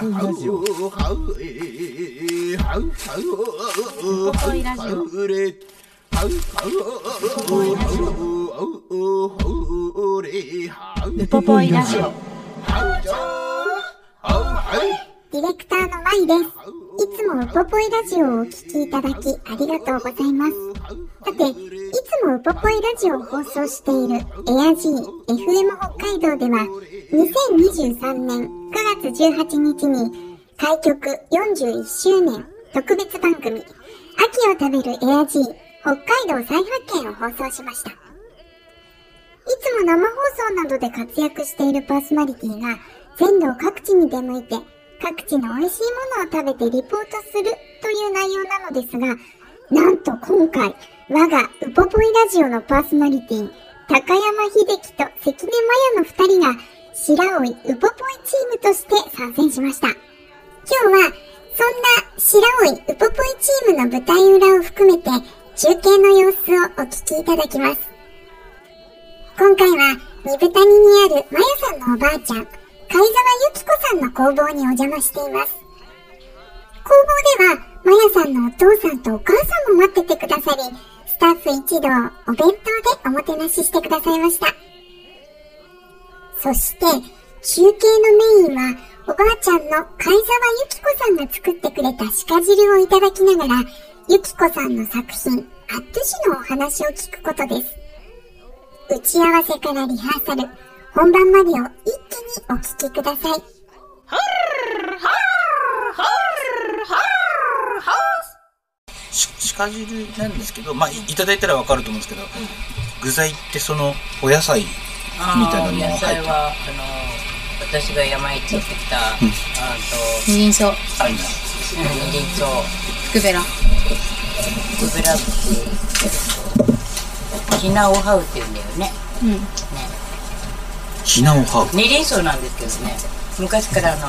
ラジオウポポイラジオディレクターのまいです。いつもウポポイラジオをお聴きいただきありがとうございます。さて、いつもウポポイラジオを放送しているエアジー FM 北海道では、2023年9月18日に開局41周年特別番組、秋を食べるエアジー北海道再発見を放送しました。いつも生放送などで活躍しているパーソナリティが全土各地に出向いて各地の美味しいものを食べてリポートするという内容なのですが、なんと今回、我がウポポイラジオのパーソナリティ、高山秀樹と関根麻也の二人が、白老ウポポイチームとして参戦しました。今日は、そんな白老ウポポイチームの舞台裏を含めて、中継の様子をお聞きいただきます。今回は、二豚谷にあるまやさんのおばあちゃん、貝沢由紀子さんの工房にお邪魔しています。工房では、まやさんのお父さんとお母さんも待っててくださり、スタッフ一同お弁当でおもてなししてくださいました。そして、中継のメインは、おばあちゃんの貝沢由紀子さんが作ってくれた鹿汁をいただきながら、由紀子さんの作品、アットゥシのお話を聞くことです。打ち合わせからリハーサル、本番までを一気にお聞きください。はるはるはるはるは鹿汁なんですけど、まあ、いただいたらわかると思うんですけど、うん、具材ってそのお野菜みたいなのも入ってはあの私が山行ってきた、うん、あと二輪草あ二輪草福ベラ福ベラってひなおはうって言うんだよね、うん、ねひなおは二輪草なんですけどね。昔からの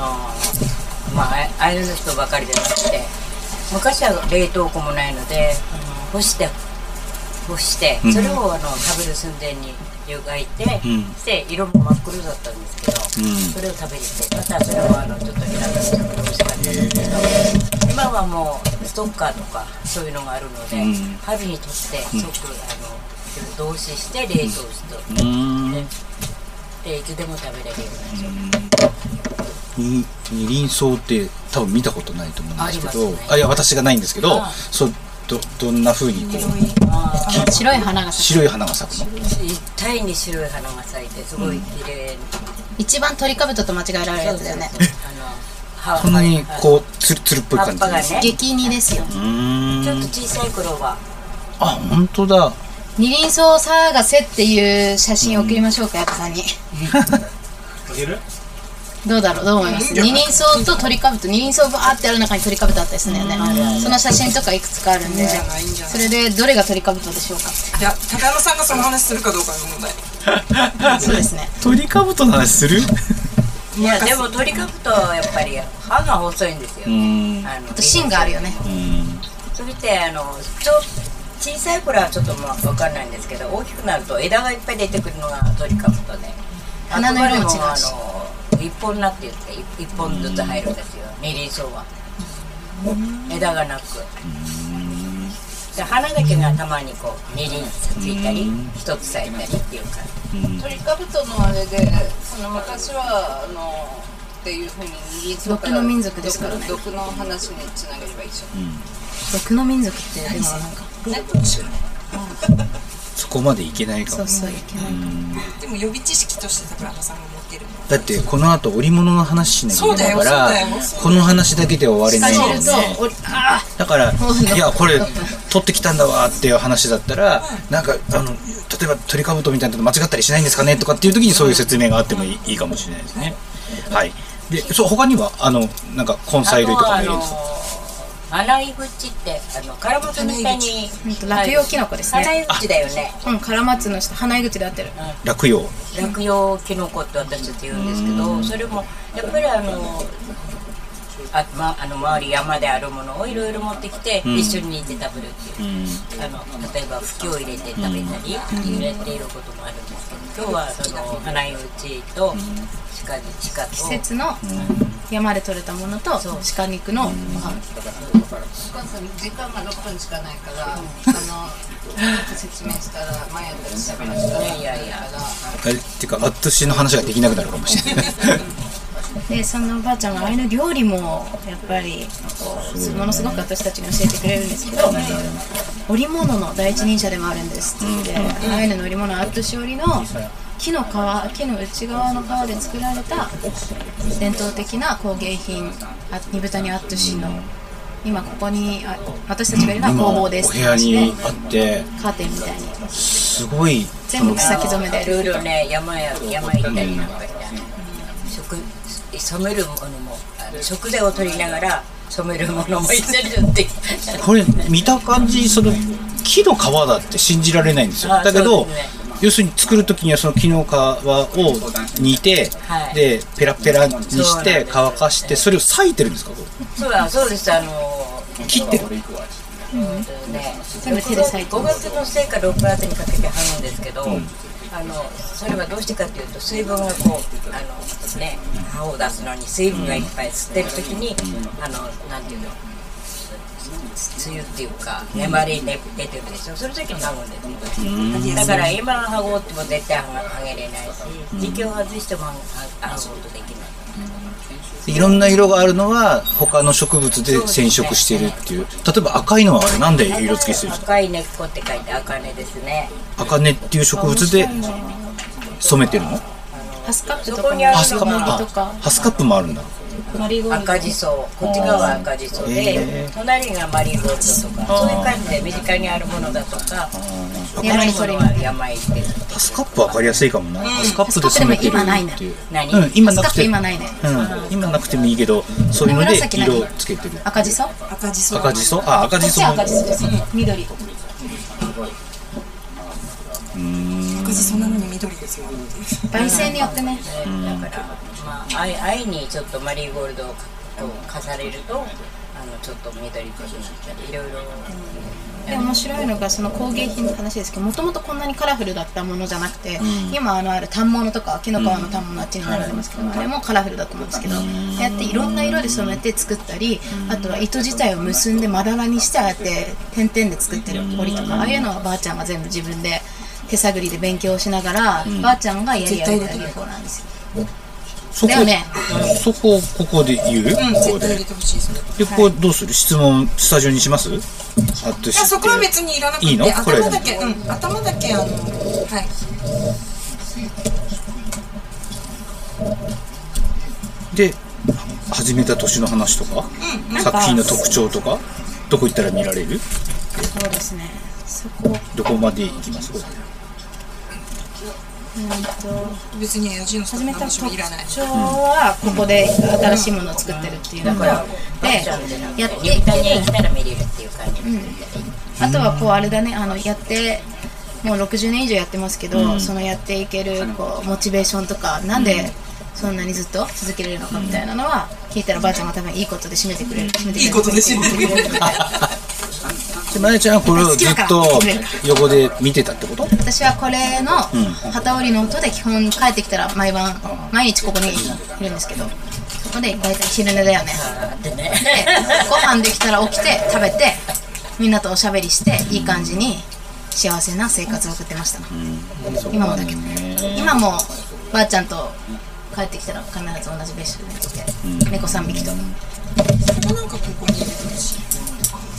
まああれの人ばかりじゃなくて昔は冷凍庫もないのであの干して干して、それをあの食べる寸前に湯がいて、うん、して色も真っ黒だったんですけど、うん、それを食べに行ってまたそれをあのちょっとひなたして美味しかったんですけど今はもうストッカーとかそういうのがあるので、うん、春にとって即、あの同視して冷凍して、ねでいつでも食べれるような二輪草って多分見たことないと思うんですけどあ、ね、いや私がないんですけどそうどどんなふうにこう白い花が白い花が咲くの？一体に白い花が咲いてすごい綺麗、うん、一番鳥かぶとと間違えられるやつだよね。あのそんなにこうつるつるっぽい感じです、ね、激似ですよ。ちょっと小さい頃は。あ本当だ二輪草さがせっていう写真送りましょうか、やっぱさんに。どうだろう？どう思います？二輪草と鳥かぶと二輪草バーってある中に鳥かぶとあったりするんだよね。その写真とかいくつかあるんでそれでどれが鳥かぶとでしょうか？いや高山さんがその話するかどうかの問題。そうですね。鳥かぶとの話する？いやでも鳥かぶとやっぱり歯が細いんですよ。あと芯があるよね。そしてあのちょ小さい頃はちょっとまあ分かんないんですけど大きくなると枝がいっぱい出てくるのが鳥かぶとね花の色も違うし一本なって言って一本ずつ入るんですよ。二輪草は。枝がなく。で花だけがたまにこう二輪ついたり一つ咲いたりっていう感じ。鳥かぶとのあれでその昔はあのっていうふうに二輪草から毒の民族ですからね。毒の話につなげればいいじゃん、うん。毒の民族ってでもなんかそこまでいけないかもそうそういけないかも。でも予備知識として桜田さんが持ってるだってこの後織物の話しなきゃいけないからこの話だけで終われないんでだからいやこれ取ってきたんだわっていう話だったらなんかあの例えば鳥かぶとみたいなの間違ったりしないんですかねとかっていう時にそういう説明があってもいいかもしれないですね。はい。でそう他にはあのなんか根菜類とかもいるんですか？洗い口ってあのカラマツの下に落葉キノコですね。洗い口だよね。うんカラマツの下。鼻井口で合ってる。落葉。落葉キノコって私たち言うんですけどそれもやっぱりあのあ,、まあの周り山であるものをいろいろ持ってきて、一緒に煮て食べるっていう、あの例えばふきを入れて食べたり、入れていることもあるんですけど今日はその花いちと鹿鹿と季節の山で採れたものと鹿肉のご飯お母さん時間が6分しかないから、あのちょっと説明したら前やったら喋らせたらいやいやあれっていうかあっとしの話ができなくなるかもしれない。でそのおばあちゃんがああいうの料理もやっぱりこうものすごく私たちに教えてくれるんですけど織物の第一人者でもあるんですって言って、ああいうのの織物はアットシ織りの木の皮木の内側の皮で作られた伝統的な工芸品あ煮豚にアットシの今ここにあ私たちがいるのは工房です。お部屋にあってカーテンみたいにすごい全部草木染めでいろいろね山や山行ったりなんか食染めるものもあの食材を取りながら染めるものも一緒に売って。これ見た感じその木の皮だって信じられないんですよ。あだけど、ね要するに作る時にはその木の皮を煮て、はい。でペラペラにして乾かしてそれを裂いてるんですか？こそうだそうです。あのれ切ってる？ね、全部手で裂いて5月の末から6月にかけて剥ぐんですけど、あのそれはどうしてかというと水分がこうあのね歯を出すのに水分がいっぱい吸ってる時に、あのなんていうの？梅雨っていうか粘りで出てるでしょその時に剥ぐんですよだから今剥ごうっても絶対剥げれないし時期を外しても剥剥ごうとできないいろんな色があるのは他の植物で染色してるっていう例えば赤いのはあれなんで色付けしてるんですか赤い根っこって書いて赤根ですね赤根っていう植物で染めてるのハスカップとそこにあるかハスカップ小麦とか。あハスカップもあるんだ。マリーゴールド。赤じそ。こっち側は赤じそへで隣がマリーゴールドとか。そういう感じで身近にあるものだとか山に取りには山行ってハスカップわかりやすいかもな、ハスカップで染めてるっていう。何、うん、今なハスカップくて今ないね。うん、今なくてもいいけどそういうので色をつけてる。赤じそ？赤じそ。赤じそ？あ赤じそも。赤じそです緑そなのに緑ですよ焙煎によってねだからまあ愛愛にちょっとマリーゴールドをこう飾れるとあのちょっと緑っぽくなったりいろいろで面白いのがその工芸品の話ですけどもともとこんなにカラフルだったものじゃなくて、今あのある反物とか木の皮の反物あっちに並んでますけど、あれもカラフルだと思うんですけど、ああやっていろんな色で染めて作ったり、あとは糸自体を結んでまだらにしてああやって点々で作ってる織りとか、ああいうのはばあちゃんが全部自分で手探りで勉強しながら、ばあちゃんがやりやりたい方なんですよ。そこね。そこをここで言う、ここで。でここどうする？質問スタジオにします？い。やそこは別にいらなくて。いいの？これ頭だけうん頭だけあのはい。で始めた年の話とか、作品の特徴とか？どこ行ったら見られる？そうですね。そこ、どこまで行きます？別に AG の始めた話特もいらない。徴はここで新しいものを作ってるっていうのと、で、やっていイタリアけ行ったら見れるっていう感じ、あとはこうあれだね、あのやってもう60年以上やってますけど、そのやっていけるこうモチベーションとか、なん。でそん。なにずっと続けれるのかみたいなのは聞いたらばあちゃん。が多分いいことで締めてくれる。締めてくれるいいことで締めてくれるみたいなでまやちゃんはこれをずっと横で見てたってこと？私はこれの旗織りの音で基本帰ってきたら毎晩毎日ここにいるんですけどそこで大体昼寝だよね。でご飯できたら起きて食べてみんなとおしゃべりしていい感じに幸せな生活を送ってました。今もだけど。今もばあちゃんと帰ってきたら必ず同じ別所で寝て猫3匹となんかここに入れてほし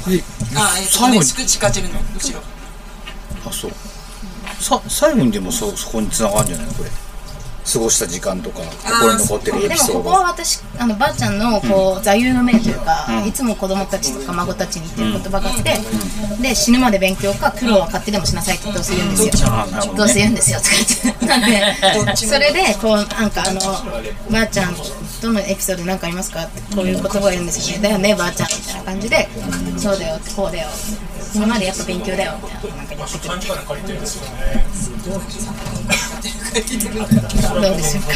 あえっと最後に。飯口かじるの。後ろ。あそう。さ最後にでもそそこに繋がるんじゃないのこれ過ごした時間とか心に残ってるエでピソーもここはド私あのばあちゃん。のこう座右の銘というか、いつも子供たちとか孫たちに言ってる言葉があって、で死ぬまで勉強か苦労は勝手でもしなさいってどうせ言うんですよ。どどうせ言うんですよとか言って。なんでそれでこうなんかあのばあちゃんとのエピソード何かありますかってこういう言葉を言うんですよね。だよねばあちゃんみたいな感じでそうだよってこうだよ。今までやっぱ勉強だよみたいななんか言ってくれてどうでしょうか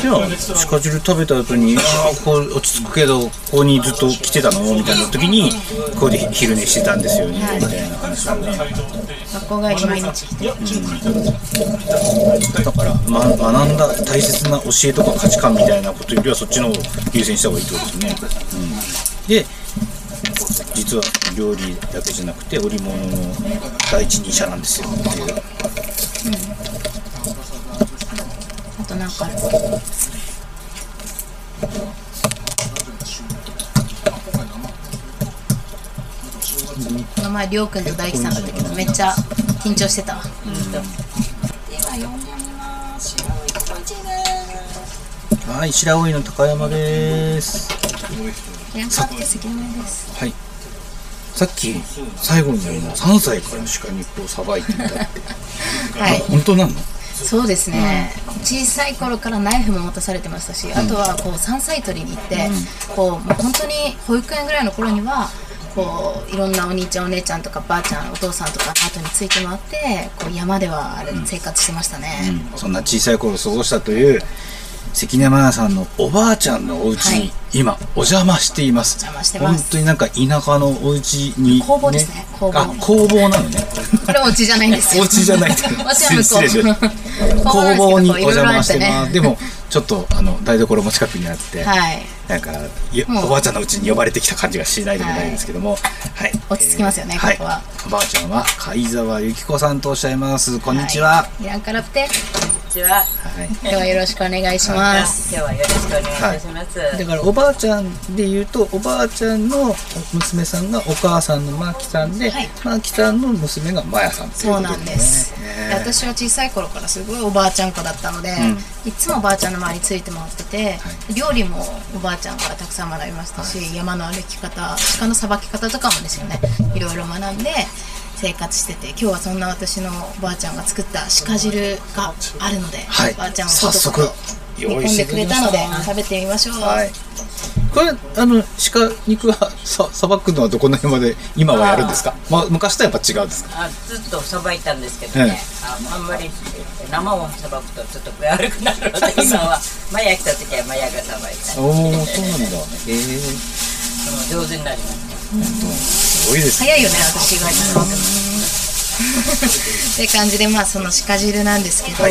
じゃあ鹿汁食べた後に「ああここ落ち着くけどここにずっと来てたの?」みたいな時に「ここで昼寝してたんですよね」みたいな。話なんだ学校帰り毎日来てだから、ま、学んだ大切な教えとか価値観みたいなことよりはそっちの方を優先した方がいいってことですね、うん、で実は料理だけじゃなくて織物の第一人者なんですよっていうあとなんか。あるこの前りょうくんと大樹さんだったけどめっちゃ緊張してたわ。はい白老の高山です。やんかって責任です。はい。さっき最後にもう3歳から鹿肉をさばいていたって。はい。本当なの？そうですね、小さい頃からナイフも持たされてましたし、あとはこう山菜採りに行って、こうもう本当に保育園ぐらいの頃にはこういろんなお兄ちゃんお姉ちゃんとかばあちゃんお父さんとか後について回ってこう山ではあれ生活してましたね、そんな小さい頃過ごしたという関根麻也さんのおばあちゃんのお家に、はい。今お邪魔しています。お邪魔してます。本当になんか田舎のお家に、工房ですね。工房あ工房なのね。これお家じゃないんですよ。お家じゃない。お家は向こう失礼しました。工工房にお邪魔してます。でもちょっとあの台所も近くにあって、はい。なんかおばあちゃんのうちに呼ばれてきた感じがしないでもないですけども、はい。落ち着きますよねえーここは。おばあちゃんは貝沢由紀子さんとおっしゃいます。こんにちは、い。らんからってちは。はい。今日はよろしくお願いします、今日はよろしくお願いいたします。だからおばあちゃんで言うとおばあちゃんの娘さんがお母さんのマーキさんで、はい。マーキさんの娘がマヤさんっていうそうなんです、ねで私は小さい頃からすごいおばあちゃん子だったので、いつもおばあちゃんの周りについて回ってて、料理もおばあちゃんからたくさん学びましたし、山の歩き方鹿のさばき方とかもですよね。いろいろ学んで生活してて今日はそんな私のおばあちゃんが作った鹿汁があるので、はい。おばあちゃんが早速煮用意込んでくれたので食べてみましょう、はい。これあの鹿肉はささばくのはどこの辺まで今はやるんですか？まあ、昔とはやっぱ違うんですか？あずっとさばいたんですけどね、ああんまり生をさばくとちょっと具合悪くなるので 今は。マヤ来た時はマヤがさばいたおおそうなんだ。ええ。その上手になりましたすごいですね早いよね私意外とさばくのって感じでまあその鹿汁なんですけど、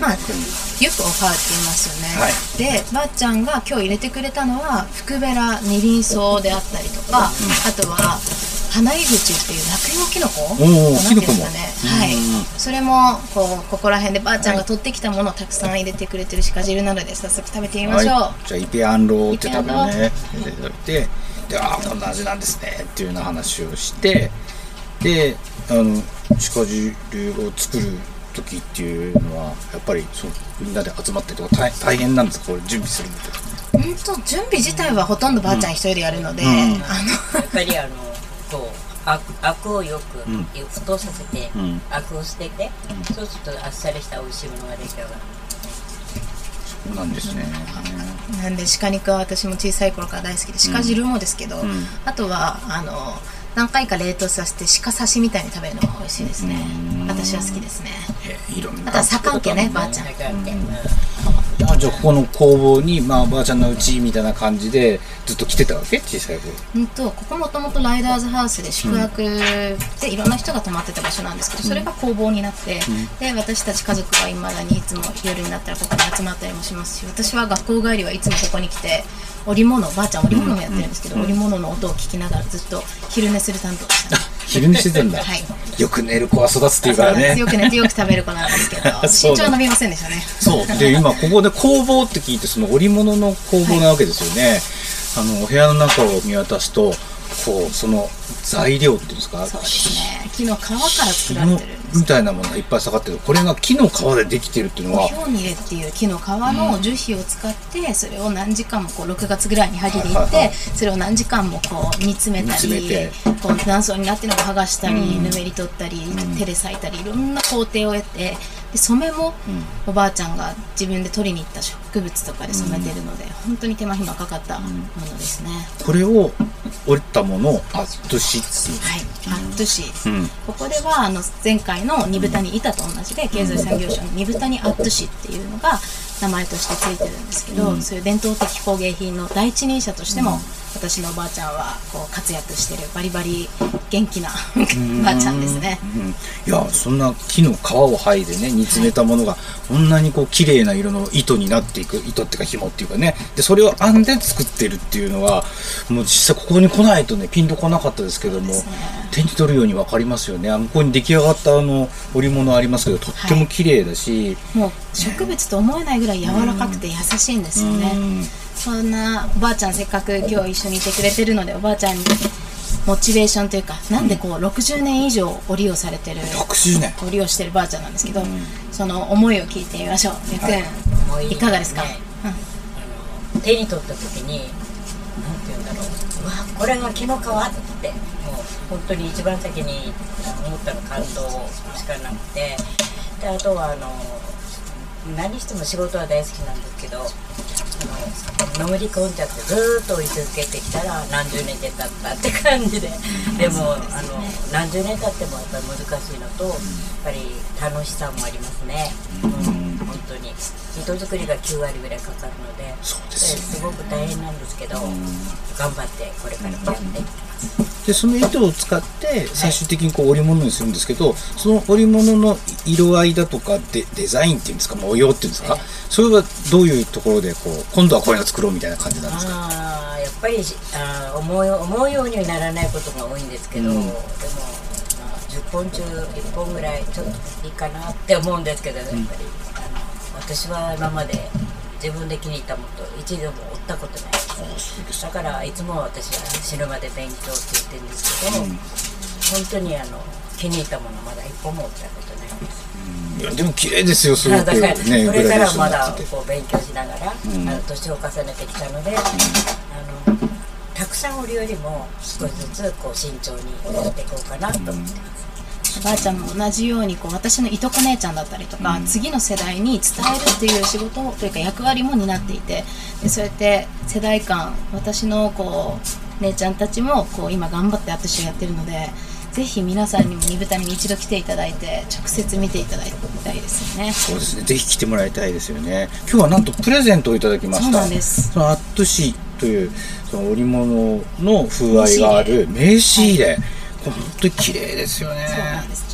まあよくオファーって言いますよね、はい。でばあちゃんが今日入れてくれたのは福べら二輪草であったりとか、あとは花井口っていう落葉キノコおーなんですかね。はい。それもこうここら辺でばあちゃんが取ってきたものをたくさん入れてくれてる鹿汁なので早速食べてみましょう、はい、じゃあイペアンローって食べるイねで食べてでああこんな味なんですね。っていうような話をしてであの鹿汁を作る時っていうのはやっぱりそうみんなで集まってとか大大変なんですか？これ準備するのって。うんと準備自体はほとんどばあちゃん一人でやるので、ん。あのやっぱりあのこうアクアクをよくん。沸騰させて、ん。アクを捨てて、そうするとあっさりした美味しいものが出来上がるそうなんですね。なんで鹿肉は私も小さい頃から大好きで鹿汁もですけど、あとはあの何回か冷凍させて鹿刺しみたいに食べるのが美味しいですね。私は好きですね。えいろんなあとは酒家ね。ばあちゃんあじゃあここの工房にまあおばあちゃんのうちみたいな感じでずっと来てたわけ？小さい頃。うんとここもともとライダーズハウスで宿泊でいろんな人が泊まってた場所なんですけどそれが工房になって、で私たち家族はいまだにいつも夜になったらここに集まったりもしますし私は学校帰りはいつもここに来て織物ばあちゃん織物もやってるんですけど、織物の音を聞きながらずっと昼寝する担当でした。ね 昼寝してたんだ、はい。よく寝る子は育つっていうからね。よく寝てよく食べる子なんですけど 身長は伸びませんでしたね。そう。で、今、ここで工房って聞いて、その織物の工房なわけですよね。あの、お部屋の中を見渡すと、こう、その材料っていうんですか、そうですね。木の皮から作られてるみたいなものがいっぱい下がってる。これが木の皮でできてるっていうのは、ヒョウニレっていう木の皮の樹皮を使ってそれを何時間もこう6月ぐらいに剥げていってそれを何時間もこう煮詰めたりて。こう何層になってるのを剥がしたりぬめり取ったり手で裂いたりいろんな工程を得てで染めもおばあちゃんが自分で取りに行った植物とかで染めてるので、本当に手間暇かかったものですね、これを折ったものをアットシはい、アットシー、うん。ここではあの前回の二豚に板と同じで経済産業省の二豚にアットシっていうのが名前としてついてるんですけど、そういう伝統的工芸品の第一人者としても、私のおばあちゃんはこう活躍してるバリバリ元気なおばあちゃんですね。うん、いやそんな木の皮を剥いでね煮詰めたものがこんなにこう綺麗な色の糸になっていく糸っていうか紐っていうかね。でそれを編んで作ってるっていうのはもう実際ここに来ないとねピンとこなかったですけども手に取るように分かりますよね。あ向こうに出来上がったあの織物ありますけどとっても綺麗だし、もう植物と思えないぐらい柔らかくて優しいんですよね。うんそんなおばあちゃんせっかく今日一緒にいてくれてるのでおばあちゃんにモチベーションというかなんでこう60年以上織りをされてる60年。織りをしてるばあちゃんなんですけど、その思いを聞いてみましょう。ゆっくん、い。かがですか、ね。あの手に取った時になんて言うんだろう。うわこれが木の皮ってもう本当に一番先に思ったの感動しかなくて。であとはあの何しても仕事は大好きなんですけどあののめり込んじゃってずーっと追い続けてきたら何十年で経ったって感じで。でもあの何十年経ってもやっぱり難しいのとやっぱり楽しさもありますね、うん、本当に。糸作りが9割ぐらいかかるのでそうですよね。すごく大変なんですけど頑張ってこれからもやっていきます。でその糸を使って最終的にこう織物にするんですけど、その織物の色合いだとかデデザインっていうんですか模様っていうんですか、はいそれはどういうところでこう今度はこういうの作ろうみたいな感じなんですか？あーやっぱりあー思うよ思うようにはならないことが多いんですけど、うん。でも、まあ、10本中1本ぐらいちょっといいかなって思うんですけどやっぱり、私は今まで自分で気に入ったものと一度も折ったことないです。だからいつも私は死ぬまで勉強って言ってるんですけど、本当にあの気に入ったものまだ一本も折ったことないです。いやでも綺麗ですよすごく。だからねこれからまだこう勉強しながら、ん。あの年を重ねてきたので、あのたくさん織るよりも少しずつこう慎重にやっていこうかなと思ってます。おばあちゃんも同じようにこう私のいとこ姉ちゃんだったりとか、次の世代に伝えるっていう仕事というか役割も担っていてでそうやって世代間私のこう姉ちゃんたちもこう今頑張って私をやってるのでぜひ皆さんにも二豚に一度来ていただいて直接見ていただきたいですよね。そうですね。ぜひ来てもらいたいですよね。今日はなんとプレゼントをいただきました。そうなんです。そのアットシーというその織物の風合いがある名刺入れ、これ本当に綺麗ですよね。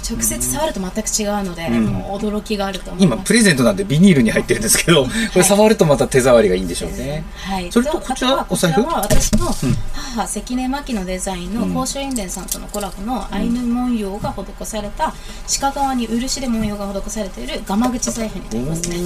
直接触ると全く違うので、う驚きがあると思います。今プレゼントなんでビニールに入ってるんですけどこれ触るとまた手触りがいいんでしょうね、はい、それとこちらお財布？こちらは私の母関根真希のデザインの甲州印伝さんとのコラボのアイヌ文様が施された鹿側に漆で文様が施されているガマ口財布になりますね。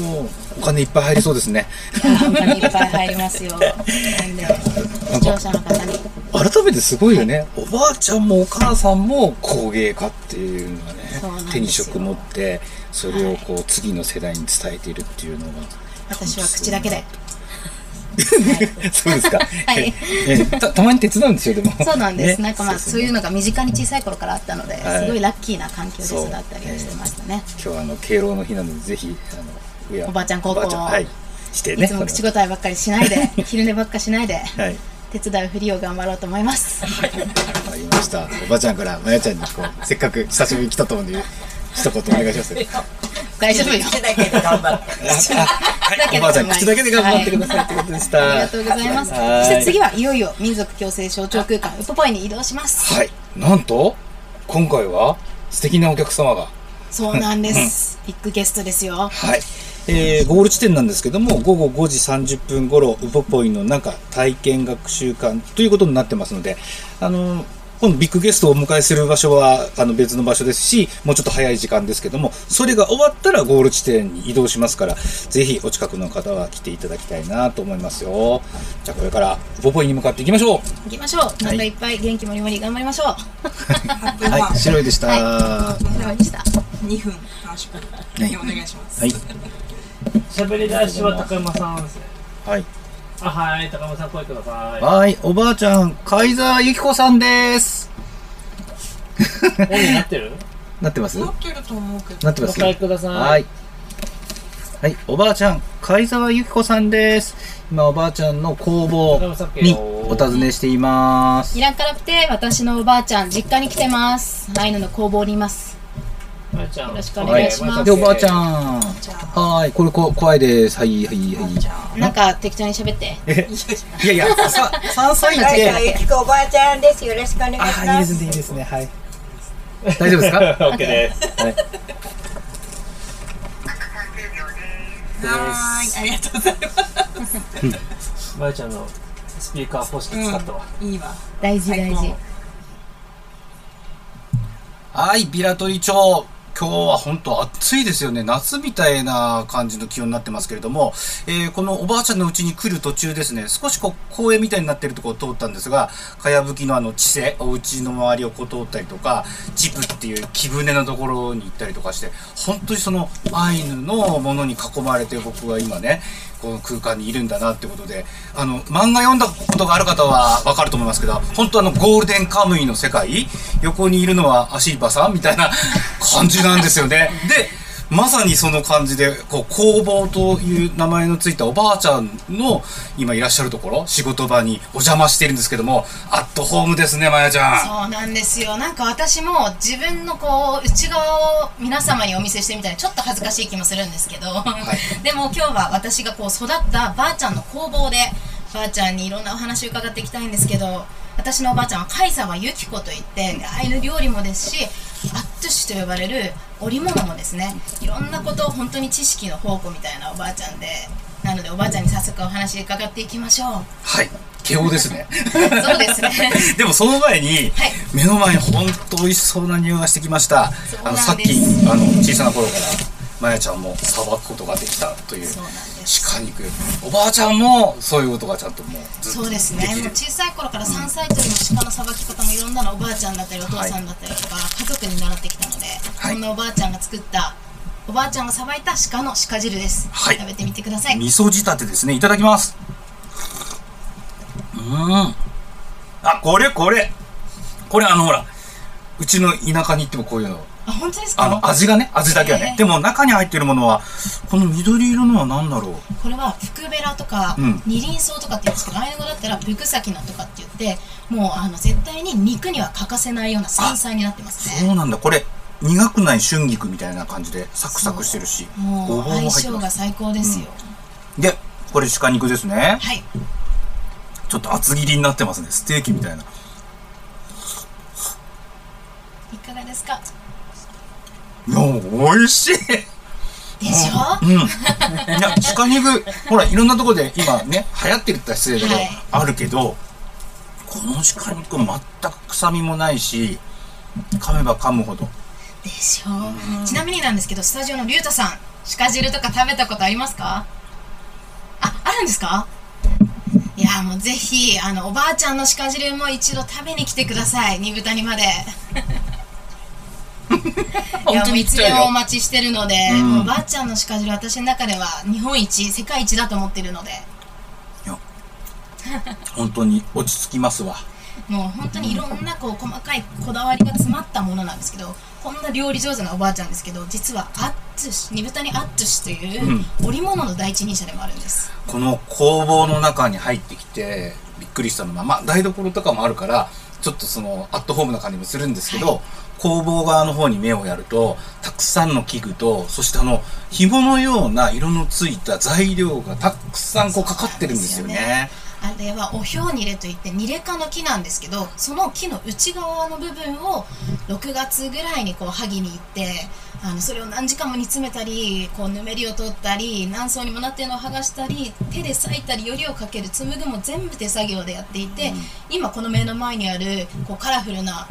お金いっぱい入りそうですね。いや本当にいっぱい入りますよ。なんで 視聴者の方に。改めてすごいよね。おばあちゃんもお母さんも工芸家っていうのね手に職持ってそれをこう次の世代に伝えているっていうのが、私は口だけで。そうですか、はい。ええたたまに手伝うんですよでも。そうなんです。ね。なんかまあそういうのが身近に小さい頃からあったので、はい。すごいラッキーな環境で育ったりをしてましたね。今日はあの敬老の日なのでぜひあのおばあちゃん高校してね。いつも口答えばっかりしないで、昼寝ばっかしないで、はい手伝うふりを頑張ろうと思います。わかりましたおばあちゃんからまやちゃんにこうせっかく久しぶりに来たと思うんで一言お願いします大丈夫よ。口だけで頑張って。はい、おばあちゃん口だけで頑張ってくださいってことでした、ありがとうございます。そはいして次はいよいよ民族共生象徴空間ウポポイに移動します。はいなんと今回は素敵なお客様がそうなんです。ビッグゲストですよ。はい、えーゴール地点なんですけども午後5時30分頃ウポポイの中体験学習館ということになってますのであの今度ビッグゲストをお迎えする場所はあの別の場所ですしもうちょっと早い時間ですけどもそれが終わったらゴール地点に移動しますからぜひお近くの方は来ていただきたいなと思いますよじゃあこれからウポポイに向かっていきましょう行きましょう。またいっぱい元気もりもり頑張りましょう。はい白いでしたははい、でした。2分短縮はいお願いします。い喋り出しは高山さんですね。はいあ、はい、高山さん声ください。はいおばあちゃん貝沢由紀子さんですオンになってる？なってます？持ってると思うけどなってます？お帰りくださいはい。はい、おばあちゃん、貝沢由紀子さんです。今、おばあちゃんの工房にお尋ねしています。いらんからくて、私のおばあちゃん、実家に来てます。アイヌの工房にいます。ちゃんよろしくお願いしますで、おばあちゃん。はい、これこ怖いです。はい、はい、はい。なんか適当に喋って。いやいや、さ、三歳っはい、て。ゆきこおばあちゃんです。よろしくお願いします。あ、いいですね、いいですね、はい。大丈夫ですか。オッケーですはい。はーいありがとうございますまやちゃんのスピーカー方式使ったわ、いいわ大事大事。はい、ビラトリ町。今日は本当暑いですよね。夏みたいな感じの気温になってますけれども、えーこのおばあちゃんの家に来る途中ですね、少しこう公園みたいになってるとこを通ったんですが、かやぶきのあの地勢、お家の周りをこう通ったりとか、ジプっていう木舟のところに行ったりとかして、本当にそのアイヌのものに囲まれて僕は今ね、この空間にいるんだなってことで、あの、漫画読んだことがある方はわかると思いますけど、本当あの、ゴールデンカムイの世界、横にいるのはアシーバさん？みたいな感じなんですよね。で、まさにその感じで、こう、工房という名前のついたおばあちゃんの今いらっしゃるところ、仕事場にお邪魔しているんですけども、アットホームですね、まやちゃん。そうなんですよ。なんか私も自分のこう内側を皆様にお見せしてみたいなちょっと恥ずかしい気もするんですけど、でも今日は私がこう育ったばあちゃんの工房でばあちゃんにいろんなお話を伺っていきたいんですけど、私のおばあちゃんは貝沢由紀子といってアイヌ料理もですし、アットゥシと呼ばれる織物もですね、いろんなことを本当に知識の宝庫みたいなおばあちゃんで。なのでおばあちゃんに早速お話伺っていきましょう。はい。慶応ですね。そうですね。でもその前に、はい目の前に本当美味しそうな匂いがしてきましたあのさっきあの小さな頃からまやちゃんもさばくことができたというそうなんです。鹿肉おばあちゃんもそういうことがちゃんともうそうですね。もう小さい頃から3歳という鹿のさばき方もいろんなのおばあちゃんだったりお父さんだったりとか、家族に習ってきたので、はい。そんなおばあちゃんが作ったおばあちゃんがさばいた鹿の鹿汁です、はい。食べてみてください。味噌仕立てですね。いただきます。うーん。あこれこれ。これあのほらうちの田舎に行ってもこういうのあ本当ですか？あの味がね味だけはね、ええでも中に入ってるものはこの緑色のは何だろう？これは福ベラとか、うん。二輪草とかって言うんですけどアイヌ語だったらブクサキナとかって言ってもうあの絶対に肉には欠かせないような山菜になってますね。そうなんだ。これ苦くない春菊みたいな感じでサクサクしてるしもう相性が最高ですよ、でこれ鹿肉ですね。はい。ちょっと厚切りになってますね。ステーキみたいな。いかがですか？や美味しい。でしょ、うん。いや鹿肉ほらいろんなところで今ね流行ってるって言ったら失礼だけど、はい。あるけどこの鹿肉全く臭みもないし噛めば噛むほど。でしょ？うちなみになんですけどスタジオのリュウトさん鹿汁とか食べたことありますか？ああるんですか？いやもうぜひあのおばあちゃんの鹿汁も一度食べに来てください。二豚にまでいやもういつでもお待ちしてるので、うん。もうおばあちゃんの鹿汁私の中では日本一世界一だと思ってるので。本当に落ち着きますわ。もう本当にいろんなこう細かいこだわりが詰まったものなんですけどこんな料理上手なおばあちゃんですけど実はアッツシ煮豚にアッツシという織物の第一人者でもあるんです、この工房の中に入ってきてびっくりしたのはまあ台所とかもあるからちょっとそのアットホームな感じもするんですけど、工房側の方に目をやるとたくさんの器具とそしてあの紐のような色のついた材料がたくさんこうかかってるんですよね。あれはおひょうにれといってニレ科の木なんですけどその木の内側の部分を6月ぐらいにこう剥ぎに行ってあのそれを何時間も煮詰めたりこうぬめりを取ったり何層にもなってるのを剥がしたり手で裂いたりよりをかける紡ぐも全部手作業でやっていて、今この目の前にあるこうカラフルな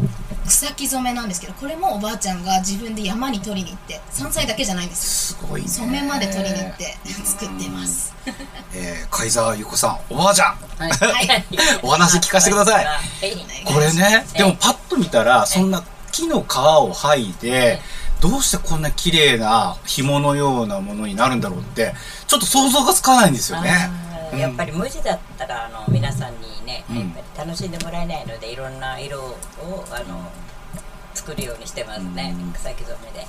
草木染めなんですけどこれもおばあちゃんが自分で山に取りに行って山菜だけじゃないんですよすごいね。染めまで取りに行って作ってます。えー、貝沢由子さんおばあちゃんはい。は いお話聞かせてください。はいこれね、でもパッと見たら、そんな木の皮を剥いで、どうしてこんな綺麗な紐のようなものになるんだろうって、ちょっと想像がつかないんですよね。やっぱり無地だったらあの皆さんにね、うんやっぱり楽しんでもらえないのでいろんな色をあの作るようにしてますね、草木染めで、はい。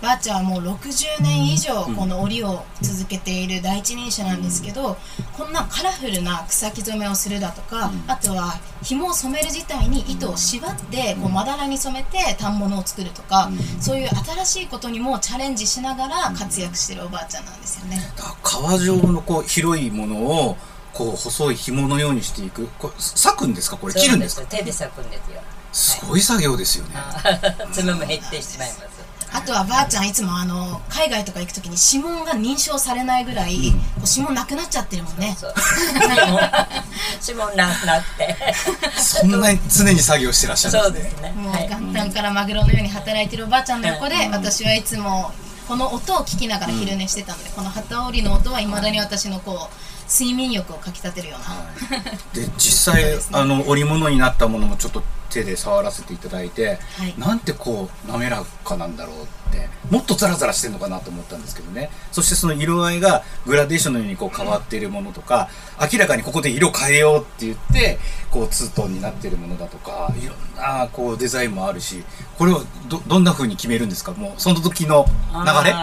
ばあちゃんはもう60年以上この織を続けている第一人者なんですけど、こんなカラフルな草木染めをするだとか、あとは紐を染める自体に糸を縛ってこうまだらに染めて反物を作るとか、そういう新しいことにもチャレンジしながら活躍してるおばあちゃんなんですよね。だから革状のこう広いものをこう細い紐のようにしていく。これ裂くんですか？これ切るんですか？手で裂くんですよすごい作業ですよね、爪も減ってしまいます。あとはばあちゃんいつもあの海外とか行くときに指紋が認証されないぐらい、こう指紋なくなっちゃってるもんね。そう。指紋なくなって。そんなに常に作業してらっしゃるそうんでね。ですすね、もうはい、元旦からマグロのように働いてるおばあちゃんの横で、私はいつもこの音を聞きながら昼寝してたので、この機織りの音はいまだに私のこう睡眠欲をかきたてるような、で実際あの織物になったものもちょっと手で触らせていただいて、はい。なんてこう滑らかなんだろうってもっとザラザラしてるのかなと思ったんですけどね。そしてその色合いがグラデーションのようにこう変わっているものとか明らかにここで色変えようって言ってこうツートンになっているものだとかいろんなこうデザインもあるしこれをどどんな風に決めるんですか？もうその時の流れ？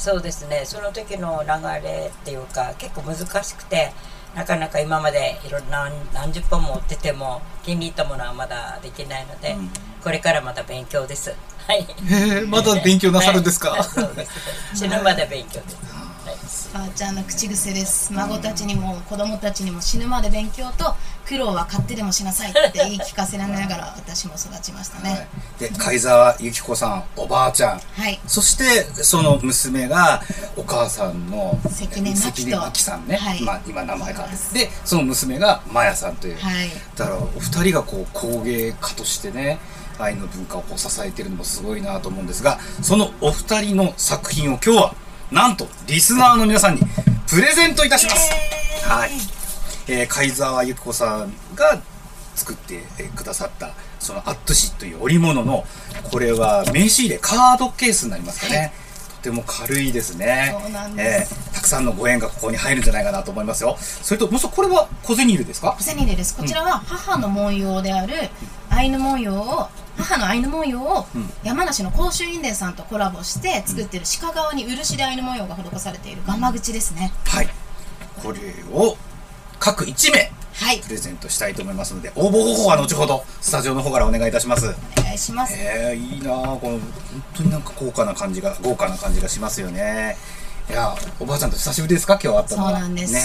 そうですね。その時の流れっていうか結構難しくてなかなか今までいろんな何十本も追ってても気に入ったものはまだできないので、これからまた勉強です。はい。へえまだ勉強なさるんですか、はい。そうです。死ぬまで勉強です、はいばあちゃんの口癖です。孫たちにも子供たちにも死ぬまで勉強と苦労は買ってでもしなさいって言い聞かせられながら私も育ちましたね。で貝沢由紀子さんおばあちゃん。はい。そしてその娘がお母さんの関根真希と。関根真希さんね、はい。まあ、今名前変わって。でその娘がマヤさんという、はい。だからお二人がこう工芸家としてね愛の文化を支えているのもすごいなと思うんですがそのお二人の作品を今日はなんとリスナーの皆さんにプレゼントいたします。はい、えー、貝沢由紀子さんが作ってえーくださったそのアットシという織物のこれは名刺入れカードケースになりますかね、とても軽いですね。えーたくさんのご縁がここに入るんじゃないかなと思いますよ。それともうそこれは小銭入れですか？小銭入れです。こちらは母の文様であるアイヌ文様を母のアイヌ文様を山梨の甲州印伝さんとコラボして作っている鹿側に漆でアイヌ文様が施されているガンマ口ですね。はい。これを各1名はい。プレゼントしたいと思いますので応募方法は後ほどスタジオの方からお願いいたします。お願いします。えー、いいなあこの本当になんか高価な感じが豪華な感じがしますよねいやおばあちゃんと久しぶりですか？今日会ったそうのはなんです、ね。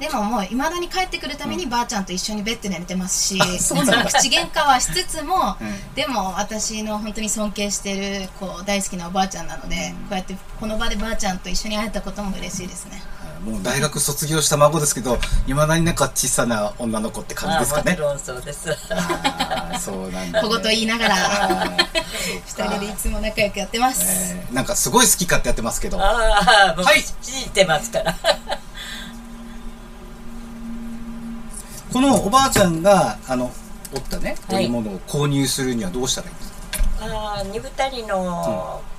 でももういまだに帰ってくるためにばあちゃんと一緒にベッドで寝てますし、そうなんだ。口喧嘩はしつつも、うん。でも私の本当に尊敬してるこう大好きなおばあちゃんなので、こうやってこの場でばあちゃんと一緒に会えたことも嬉しいですねもう大学卒業した孫ですけどいまだになんか小さな女の子って感じですかね。あもちろんそうです。そうなんだ、ね、小言言いながら。二人でいつも仲良くやってます、え。ーなんかすごい好き勝手やってますけど。はい。信じてますから。このおばあちゃんがあの折ったねはい。織物を購入するにはどうしたらいいんですか、ああ二二人の、うん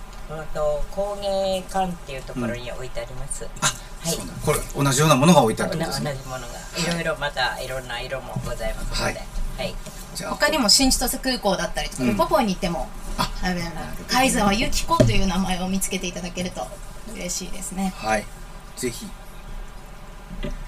と工芸館っていうところに置いてあります、あ、はい。そうなんこれ同じようなものが置いてある同じってことですね。ものがいろいろまたいろんな色もございますので、ははい。い、じゃあ他にも新千歳空港だったりとか、うん。ポポイに行ってもああの貝沢由紀子という名前を見つけていただけると嬉しいですね。はい。ぜひ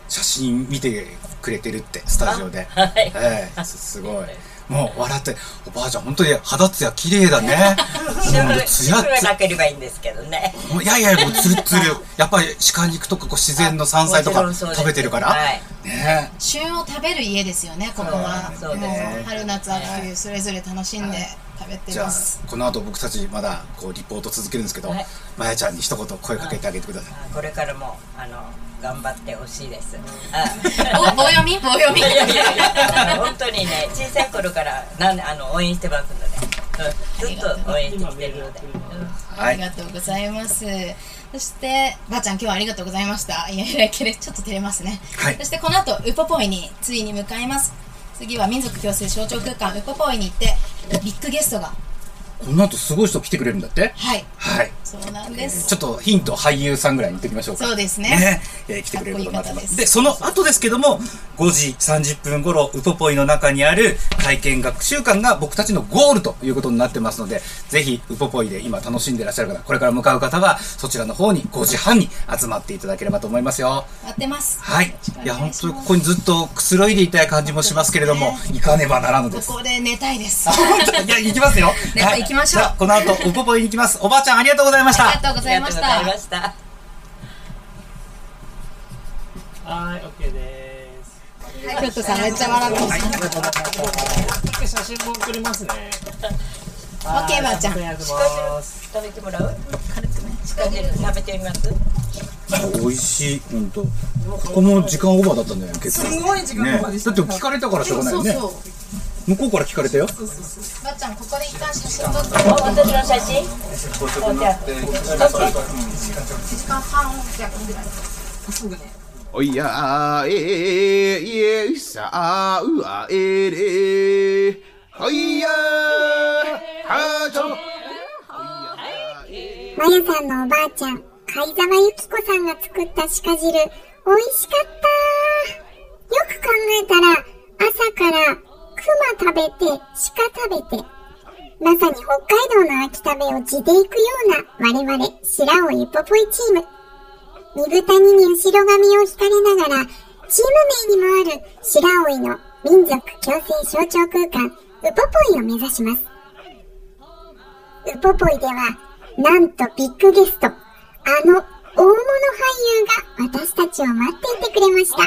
写真見てくれてるってスタジオで。はい。ええすすごいもう笑っておばあちゃん本当に肌ツヤ綺麗だね。白 もうツヤツがなければいいんですけどね。ヤいやいやもうツルツル やっぱり鹿肉とかこう自然の山菜とか食べてるから、はい。ね。旬を食べる家ですよねここは。そうですもう春夏秋冬それぞれ楽しんで食べてじゃあますこの後僕たちまだこうリポート続けるんですけど、はい。まやちゃんに一言声かけてあげてください、あこれからもあの頑張ってほしいです。あお棒読み？棒読み？いやいやいや本当にね小さい頃からなんあの応援してますので、うん、ずっと応援してきてるので、うんありがとうございます。そして、ばあちゃん今日はありがとうございました。いやいや、ちょっと照れますね。はいそしてこの後、ウポポイについに向かいます。次は民族共生象徴空間ウポポイに行って、ビッグゲストが、この後すごい人来てくれるんだって？はい、はい。ちょっとヒント俳優さんぐらいに言っておきましょうか。そうですねね。えー来てくれることになってます。でその後ですけども、5時30分頃、ウポポイの中にある体験学習館が僕たちのゴールということになってますので、ぜひ、ウポポイで今楽しんでいらっしゃる方、これから向かう方は、そちらの方に5時半に集まっていただければと思いますよ。待ってます。はい。いや、本当にここにずっとくつろいでいたい感じもしますけれども、行かねばならぬです。ここで寝たいです。いや、行きますよ。では行きましょうこの後、ウポポイに行きます。おばあちゃん、ありがとうございました。ありがとうございましありがとうございた。ました。はい、OK です。京都さんめっちゃ笑ってます。写真も送りますね。オッケーばあちゃん。食べてもらう？軽くね。近汁食べてみます？美味しい、本当。ここも時間オーバーだったんだよね、結構。すごい時間オーバーでしたね、だって聞かれたからしょうがないよね。そう向こうから聞かれたよ。ばあちゃんここで一旦写真撮ってお私の写真おじゃあ1時間半弱ぐらい。すぐね。おやえいえさあうあえれほいやはちょまやさんのおばあちゃん、貝沢由紀子さんが作った鹿汁、美味しかったよく考えたら、朝から熊食べて、鹿食べて、まさに北海道の秋食べを地で行くような我々、白尾ゆぽぽいチーム。二豚にに後ろ髪を引かれながら、チーム名にもある白老の民族共生象徴空間、ウポポイを目指します。ウポポイでは、なんとビッグゲスト、あの大物俳優が私たちを待っていてくれました。